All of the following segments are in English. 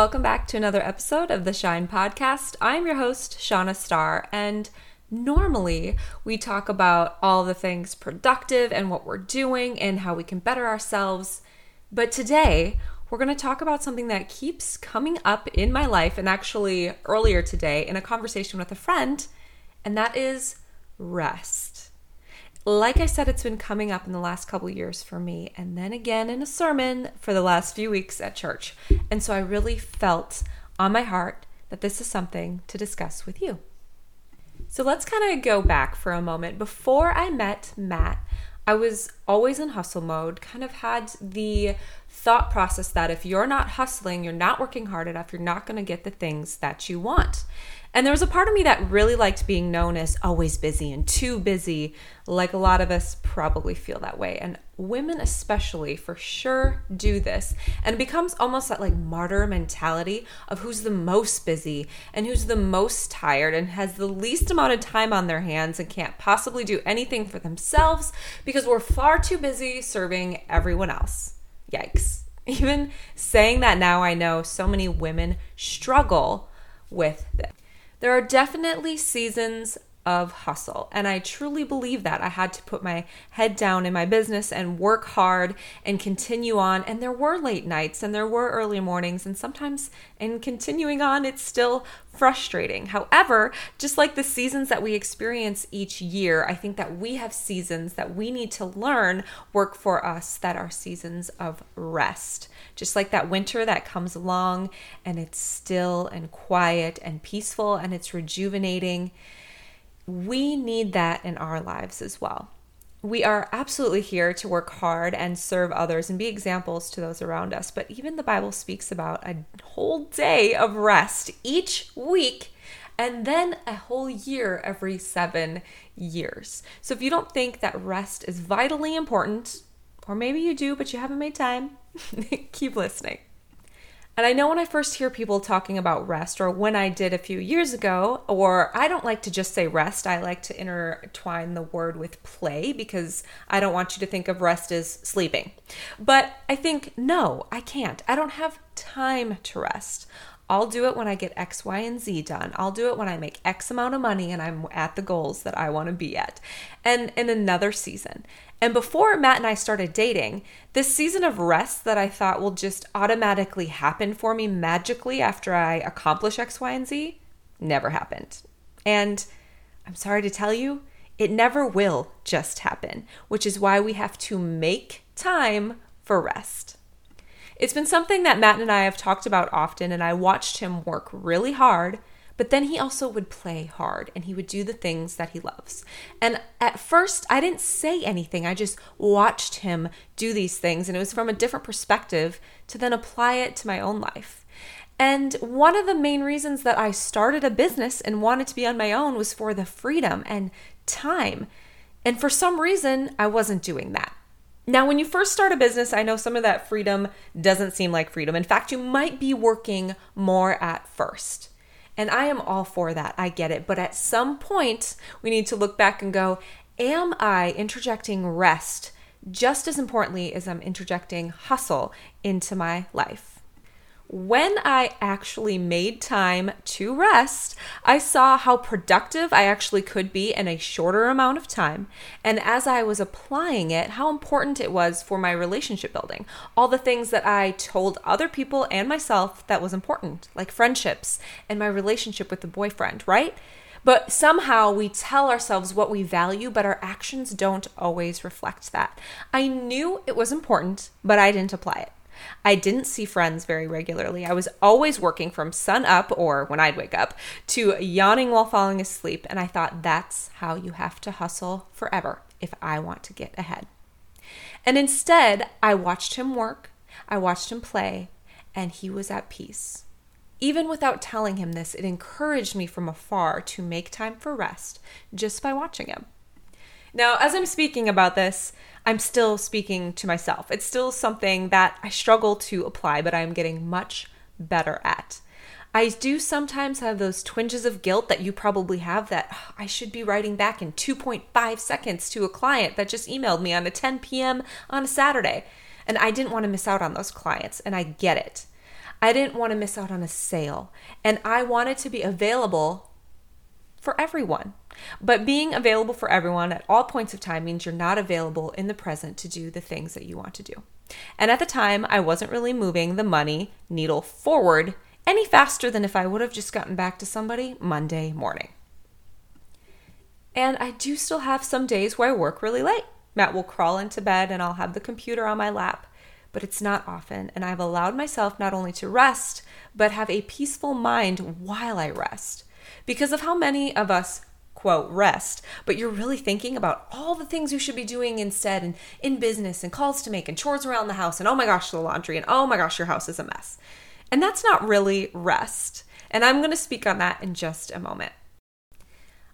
Welcome back to another episode of the Shine Podcast. I'm your host, Shanna Star, and normally we talk about all the things productive and what we're doing and how we can better ourselves. But today, we're going to talk about something that keeps coming up in my life, and actually earlier today in a conversation with a friend, and that is rest like I said, it's been coming up in the last couple years for me, and then again in a sermon for the last few weeks at church. And so I really felt on my heart that this is something to discuss with you. So let's kind of go back for a moment. Before I met Matt, I was always in hustle mode, kind of had the thought process that if you're not hustling, you're not working hard enough, you're not going to get the things that you want. And there was a part of me that really liked being known as always busy and too busy, like a lot of us probably feel that way. And women, especially, for sure do this. And it becomes almost that like martyr mentality of who's the most busy and who's the most tired and has the least amount of time on their hands and can't possibly do anything for themselves because we're far too busy serving everyone else. Yikes. Even saying that now, I know so many women struggle with this. There are definitely seasons of hustle. And I truly believe that. I had to put my head down in my business and work hard and continue on. And there were late nights and there were early mornings. And sometimes in continuing on, it's still frustrating. However, just like the seasons that we experience each year, I think that we have seasons that we need to learn work for us that are seasons of rest. Just like that winter that comes along and it's still and quiet and peaceful and it's rejuvenating we need that in our lives as well. We are absolutely here to work hard and serve others and be examples to those around us. But even the Bible speaks about a whole day of rest each week and then a whole year every seven years. So if you don't think that rest is vitally important, or maybe you do, but you haven't made time, keep listening. And I know when I first hear people talking about rest, or when I did a few years ago, or I don't like to just say rest, I like to intertwine the word with play because I don't want you to think of rest as sleeping. But I think, no, I can't. I don't have time to rest. I'll do it when I get X, Y, and Z done. I'll do it when I make X amount of money and I'm at the goals that I want to be at. And in another season. And before Matt and I started dating, this season of rest that I thought will just automatically happen for me magically after I accomplish X, Y, and Z never happened. And I'm sorry to tell you, it never will just happen, which is why we have to make time for rest. It's been something that Matt and I have talked about often, and I watched him work really hard, but then he also would play hard and he would do the things that he loves. And at first, I didn't say anything, I just watched him do these things, and it was from a different perspective to then apply it to my own life. And one of the main reasons that I started a business and wanted to be on my own was for the freedom and time. And for some reason, I wasn't doing that. Now, when you first start a business, I know some of that freedom doesn't seem like freedom. In fact, you might be working more at first. And I am all for that. I get it. But at some point, we need to look back and go, Am I interjecting rest just as importantly as I'm interjecting hustle into my life? When I actually made time to rest, I saw how productive I actually could be in a shorter amount of time. And as I was applying it, how important it was for my relationship building. All the things that I told other people and myself that was important, like friendships and my relationship with the boyfriend, right? But somehow we tell ourselves what we value, but our actions don't always reflect that. I knew it was important, but I didn't apply it. I didn't see friends very regularly. I was always working from sun up or when I'd wake up to yawning while falling asleep. And I thought that's how you have to hustle forever if I want to get ahead. And instead, I watched him work, I watched him play, and he was at peace. Even without telling him this, it encouraged me from afar to make time for rest just by watching him. Now, as I'm speaking about this, I'm still speaking to myself. It's still something that I struggle to apply, but I'm getting much better at. I do sometimes have those twinges of guilt that you probably have that oh, I should be writing back in 2.5 seconds to a client that just emailed me on a 10 p.m. on a Saturday. And I didn't want to miss out on those clients, and I get it. I didn't want to miss out on a sale. And I wanted to be available for everyone. But being available for everyone at all points of time means you're not available in the present to do the things that you want to do. And at the time, I wasn't really moving the money needle forward any faster than if I would have just gotten back to somebody Monday morning. And I do still have some days where I work really late. Matt will crawl into bed and I'll have the computer on my lap, but it's not often. And I've allowed myself not only to rest, but have a peaceful mind while I rest. Because of how many of us quote rest, but you're really thinking about all the things you should be doing instead and in business and calls to make and chores around the house and oh my gosh, the laundry and oh my gosh, your house is a mess. And that's not really rest. And I'm going to speak on that in just a moment.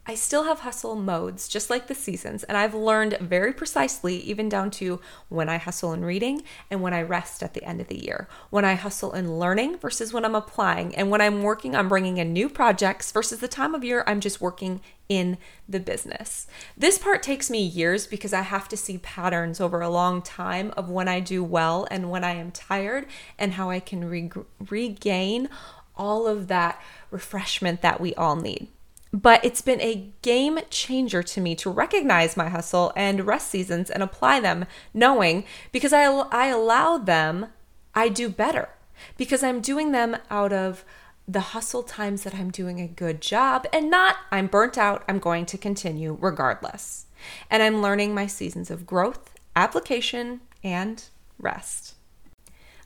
I still have hustle modes, just like the seasons, and I've learned very precisely, even down to when I hustle in reading and when I rest at the end of the year, when I hustle in learning versus when I'm applying, and when I'm working on bringing in new projects versus the time of year I'm just working in the business. This part takes me years because I have to see patterns over a long time of when I do well and when I am tired and how I can re- regain all of that refreshment that we all need. But it's been a game changer to me to recognize my hustle and rest seasons and apply them, knowing because I, I allow them, I do better because I'm doing them out of the hustle times that I'm doing a good job and not I'm burnt out, I'm going to continue regardless. And I'm learning my seasons of growth, application, and rest.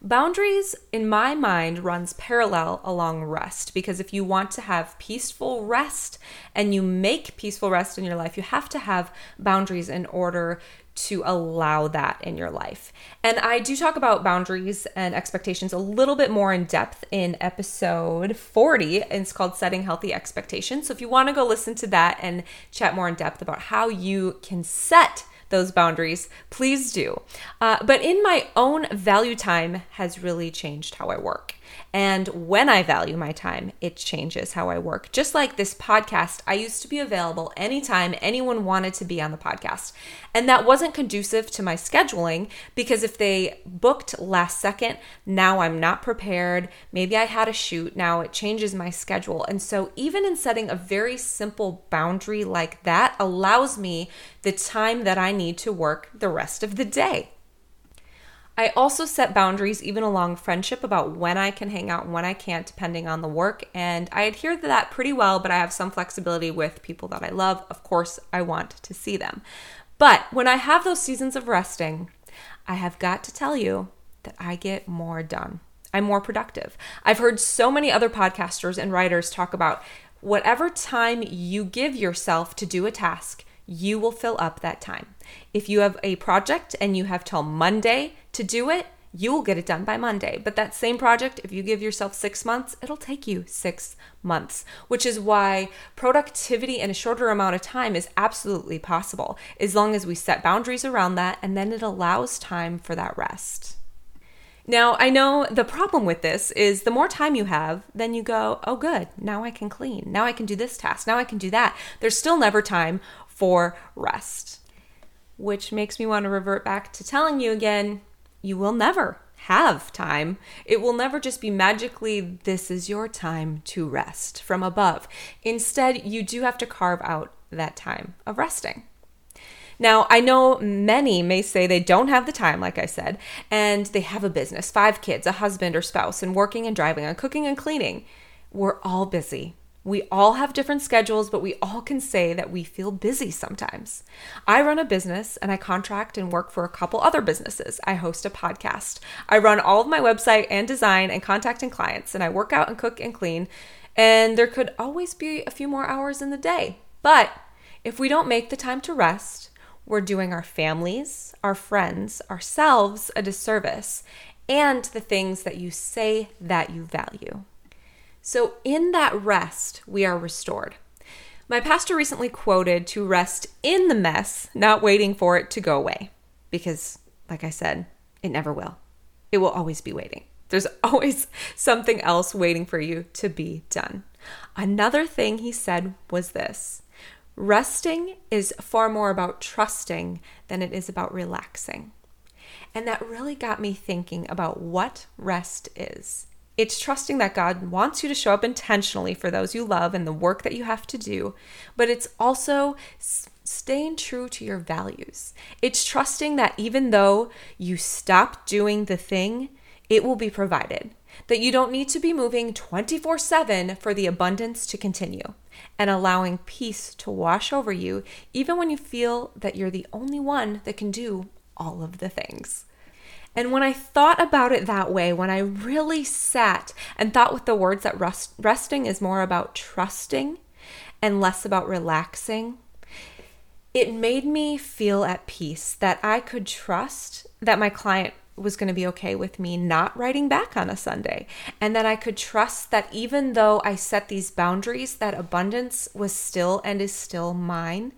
Boundaries, in my mind, runs parallel along rest because if you want to have peaceful rest and you make peaceful rest in your life, you have to have boundaries in order to allow that in your life. And I do talk about boundaries and expectations a little bit more in depth in episode 40. It's called Setting Healthy Expectations. So if you want to go listen to that and chat more in depth about how you can set those boundaries, please do. Uh, but in my own value time has really changed how I work. And when I value my time, it changes how I work. Just like this podcast, I used to be available anytime anyone wanted to be on the podcast. And that wasn't conducive to my scheduling because if they booked last second, now I'm not prepared. Maybe I had a shoot, now it changes my schedule. And so, even in setting a very simple boundary like that, allows me the time that I need to work the rest of the day. I also set boundaries even along friendship about when I can hang out and when I can't, depending on the work. And I adhere to that pretty well, but I have some flexibility with people that I love. Of course, I want to see them. But when I have those seasons of resting, I have got to tell you that I get more done. I'm more productive. I've heard so many other podcasters and writers talk about whatever time you give yourself to do a task, you will fill up that time. If you have a project and you have till Monday to do it, you will get it done by Monday. But that same project, if you give yourself six months, it'll take you six months, which is why productivity in a shorter amount of time is absolutely possible as long as we set boundaries around that and then it allows time for that rest. Now, I know the problem with this is the more time you have, then you go, oh, good, now I can clean. Now I can do this task. Now I can do that. There's still never time for rest, which makes me want to revert back to telling you again you will never have time. It will never just be magically, this is your time to rest from above. Instead, you do have to carve out that time of resting. Now, I know many may say they don't have the time, like I said, and they have a business, five kids, a husband or spouse, and working and driving and cooking and cleaning. We're all busy. We all have different schedules, but we all can say that we feel busy sometimes. I run a business and I contract and work for a couple other businesses. I host a podcast. I run all of my website and design and contacting clients, and I work out and cook and clean. And there could always be a few more hours in the day. But if we don't make the time to rest, we're doing our families, our friends, ourselves a disservice, and the things that you say that you value. So, in that rest, we are restored. My pastor recently quoted to rest in the mess, not waiting for it to go away. Because, like I said, it never will. It will always be waiting. There's always something else waiting for you to be done. Another thing he said was this resting is far more about trusting than it is about relaxing. And that really got me thinking about what rest is. It's trusting that God wants you to show up intentionally for those you love and the work that you have to do, but it's also staying true to your values. It's trusting that even though you stop doing the thing, it will be provided. That you don't need to be moving 24 7 for the abundance to continue and allowing peace to wash over you, even when you feel that you're the only one that can do all of the things. And when I thought about it that way, when I really sat and thought with the words that rest, resting is more about trusting and less about relaxing, it made me feel at peace that I could trust that my client was going to be okay with me not writing back on a Sunday. And that I could trust that even though I set these boundaries, that abundance was still and is still mine.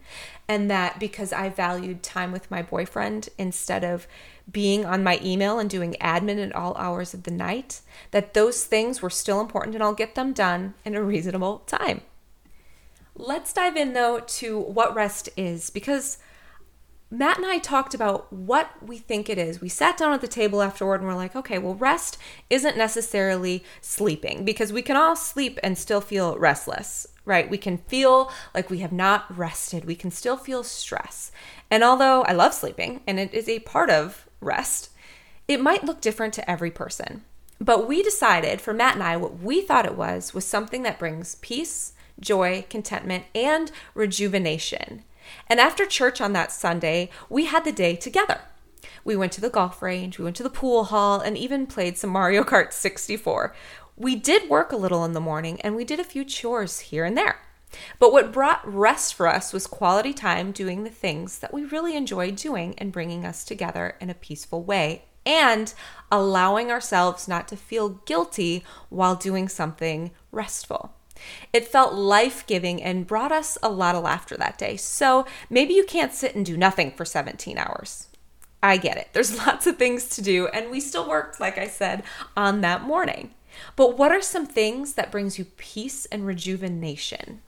And that because I valued time with my boyfriend instead of being on my email and doing admin at all hours of the night, that those things were still important and I'll get them done in a reasonable time. Let's dive in though to what rest is because Matt and I talked about what we think it is. We sat down at the table afterward and we're like, okay, well, rest isn't necessarily sleeping because we can all sleep and still feel restless, right? We can feel like we have not rested. We can still feel stress. And although I love sleeping and it is a part of rest, it might look different to every person. But we decided for Matt and I, what we thought it was was something that brings peace, joy, contentment, and rejuvenation. And after church on that Sunday, we had the day together. We went to the golf range, we went to the pool hall, and even played some Mario Kart 64. We did work a little in the morning and we did a few chores here and there. But what brought rest for us was quality time doing the things that we really enjoyed doing and bringing us together in a peaceful way and allowing ourselves not to feel guilty while doing something restful. It felt life giving and brought us a lot of laughter that day. So maybe you can't sit and do nothing for 17 hours. I get it. There's lots of things to do, and we still worked, like I said, on that morning. But what are some things that brings you peace and rejuvenation?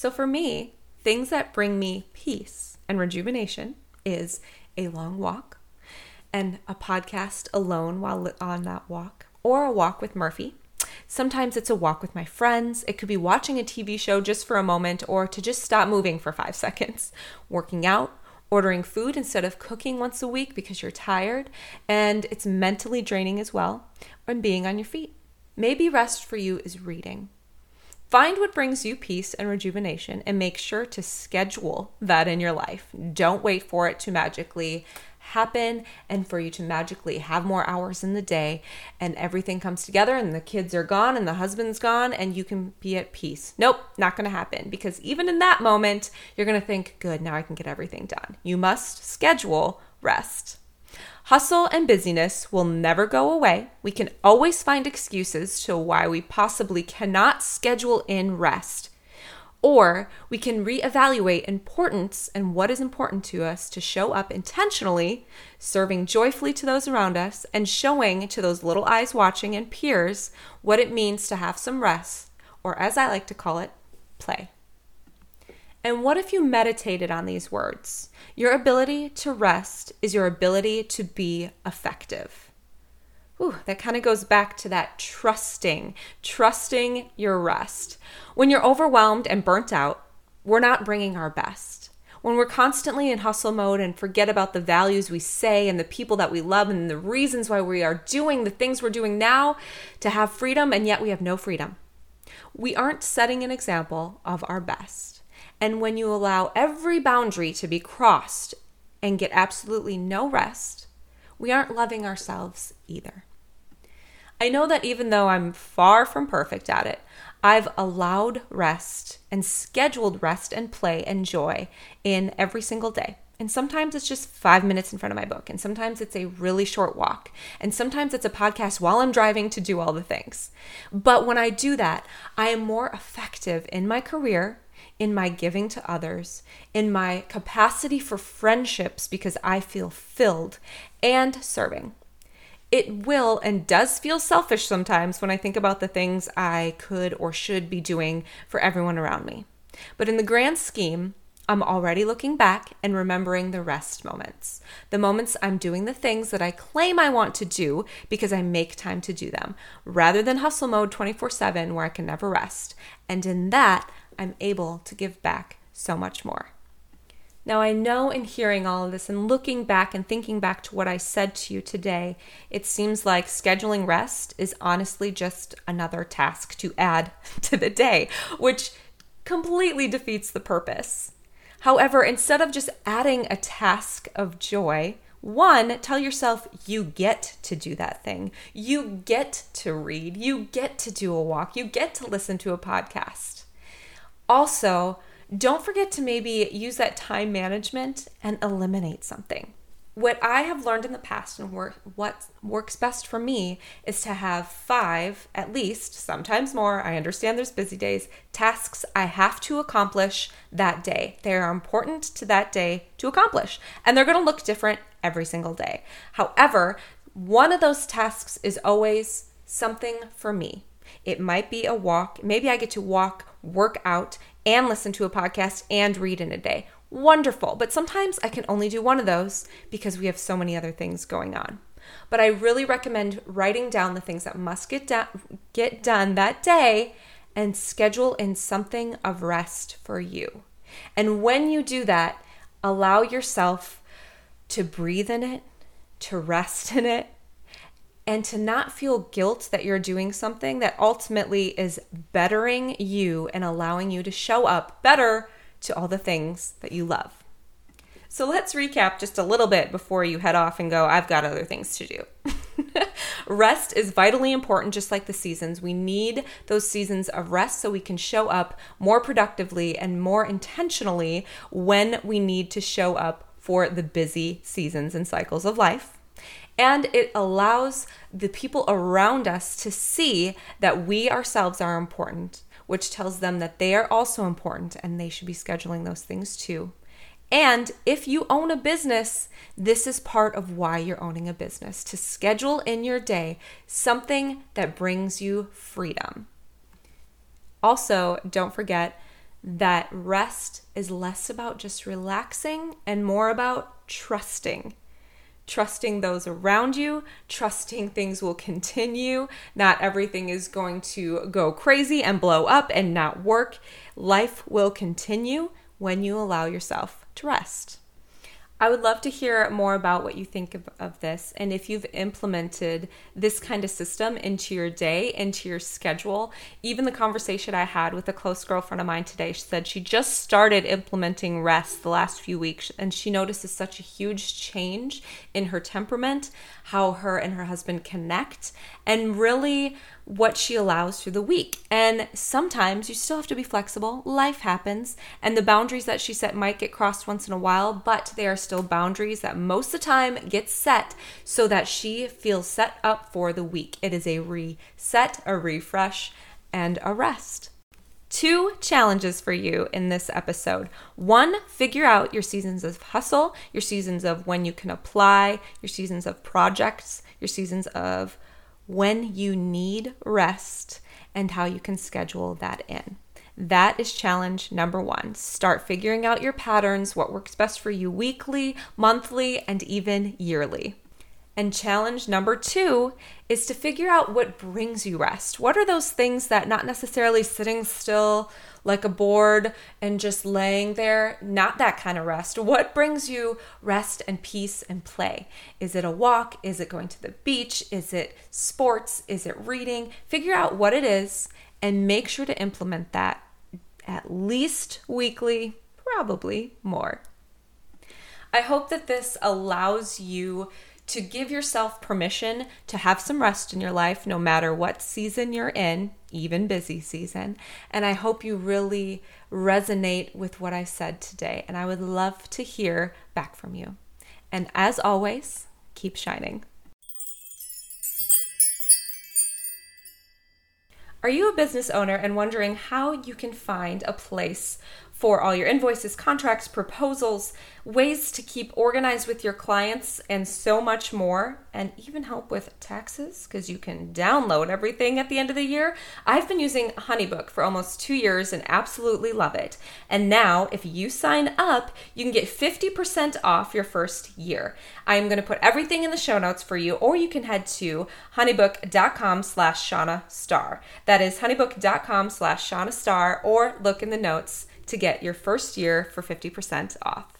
So for me, things that bring me peace and rejuvenation is a long walk and a podcast alone while on that walk or a walk with Murphy Sometimes it's a walk with my friends. It could be watching a TV show just for a moment or to just stop moving for five seconds. Working out, ordering food instead of cooking once a week because you're tired and it's mentally draining as well, and being on your feet. Maybe rest for you is reading. Find what brings you peace and rejuvenation and make sure to schedule that in your life. Don't wait for it to magically happen and for you to magically have more hours in the day and everything comes together and the kids are gone and the husband's gone and you can be at peace. Nope, not going to happen because even in that moment, you're going to think, good, now I can get everything done. You must schedule rest. Hustle and busyness will never go away. We can always find excuses to why we possibly cannot schedule in rest. Or we can reevaluate importance and what is important to us to show up intentionally, serving joyfully to those around us, and showing to those little eyes watching and peers what it means to have some rest, or as I like to call it, play. And what if you meditated on these words? Your ability to rest is your ability to be effective. That kind of goes back to that trusting, trusting your rest. When you're overwhelmed and burnt out, we're not bringing our best. When we're constantly in hustle mode and forget about the values we say and the people that we love and the reasons why we are doing the things we're doing now to have freedom, and yet we have no freedom. We aren't setting an example of our best. And when you allow every boundary to be crossed and get absolutely no rest, we aren't loving ourselves either. I know that even though I'm far from perfect at it, I've allowed rest and scheduled rest and play and joy in every single day. And sometimes it's just five minutes in front of my book, and sometimes it's a really short walk, and sometimes it's a podcast while I'm driving to do all the things. But when I do that, I am more effective in my career, in my giving to others, in my capacity for friendships because I feel filled, and serving it will and does feel selfish sometimes when I think about the things I could or should be doing for everyone around me. But in the grand scheme, I'm already looking back and remembering the rest moments. The moments I'm doing the things that I claim I want to do because I make time to do them, rather than hustle mode 24 7 where I can never rest. And in that, I'm able to give back so much more. Now, I know in hearing all of this and looking back and thinking back to what I said to you today, it seems like scheduling rest is honestly just another task to add to the day, which completely defeats the purpose. However, instead of just adding a task of joy, one, tell yourself you get to do that thing. You get to read. You get to do a walk. You get to listen to a podcast. Also, don't forget to maybe use that time management and eliminate something. What I have learned in the past and work, what works best for me is to have five, at least, sometimes more. I understand there's busy days, tasks I have to accomplish that day. They are important to that day to accomplish, and they're going to look different every single day. However, one of those tasks is always something for me. It might be a walk. Maybe I get to walk, work out, and listen to a podcast and read in a day. Wonderful. But sometimes I can only do one of those because we have so many other things going on. But I really recommend writing down the things that must get done get done that day and schedule in something of rest for you. And when you do that, allow yourself to breathe in it, to rest in it, and to not feel guilt that you're doing something that ultimately is bettering you and allowing you to show up better to all the things that you love. So let's recap just a little bit before you head off and go, I've got other things to do. rest is vitally important, just like the seasons. We need those seasons of rest so we can show up more productively and more intentionally when we need to show up for the busy seasons and cycles of life and it allows the people around us to see that we ourselves are important, which tells them that they are also important and they should be scheduling those things too. And if you own a business, this is part of why you're owning a business to schedule in your day something that brings you freedom. Also, don't forget that rest is less about just relaxing and more about trusting trusting those around you, trusting things will continue. Not everything is going to go crazy and blow up and not work. Life will continue when you allow yourself to rest. I would love to hear more about what you think of, of, this and if you've implemented this kind of system into your day, into your schedule. Even the conversation I had with a close girlfriend of mine today, she said she just started implementing rest the last few weeks and she notices such a huge change in her temperament, how her and her husband connect, and really what she allows through the week. And sometimes you still have to be flexible. Life happens, and the boundaries that she set might get crossed once in a while, but they are still boundaries that most of the time get set so that she feels set up for the week. It is a reset, a refresh, and a rest. Two challenges for you in this episode. One, figure out your seasons of hustle, your seasons of when you can apply, your seasons of projects, your seasons of when you need rest and how you can schedule that in. That is challenge number one. Start figuring out your patterns, what works best for you weekly, monthly, and even yearly. And challenge number two is to figure out what brings you rest. What are those things that not necessarily sitting still like a board and just laying there, not that kind of rest. What brings you rest and peace and play? Is it a walk? Is it going to the beach? Is it sports? Is it reading? Figure out what it is and make sure to implement that at least weekly, probably more. I hope that this allows you to give yourself permission to have some rest in your life, no matter what season you're in, even busy season. And I hope you really resonate with what I said today. And I would love to hear back from you. And as always, keep shining. Are you a business owner and wondering how you can find a place for all your invoices, contracts, proposals, ways to keep organized with your clients, and so much more, and even help with taxes because you can download everything at the end of the year. I've been using Honeybook for almost two years and absolutely love it. And now, if you sign up, you can get 50% off your first year. I'm going to put everything in the show notes for you, or you can head to honeybook.com slash Shanna Star. That is honeybook.com slash Shanna Star, or look in the notes to get your first year for 50% off.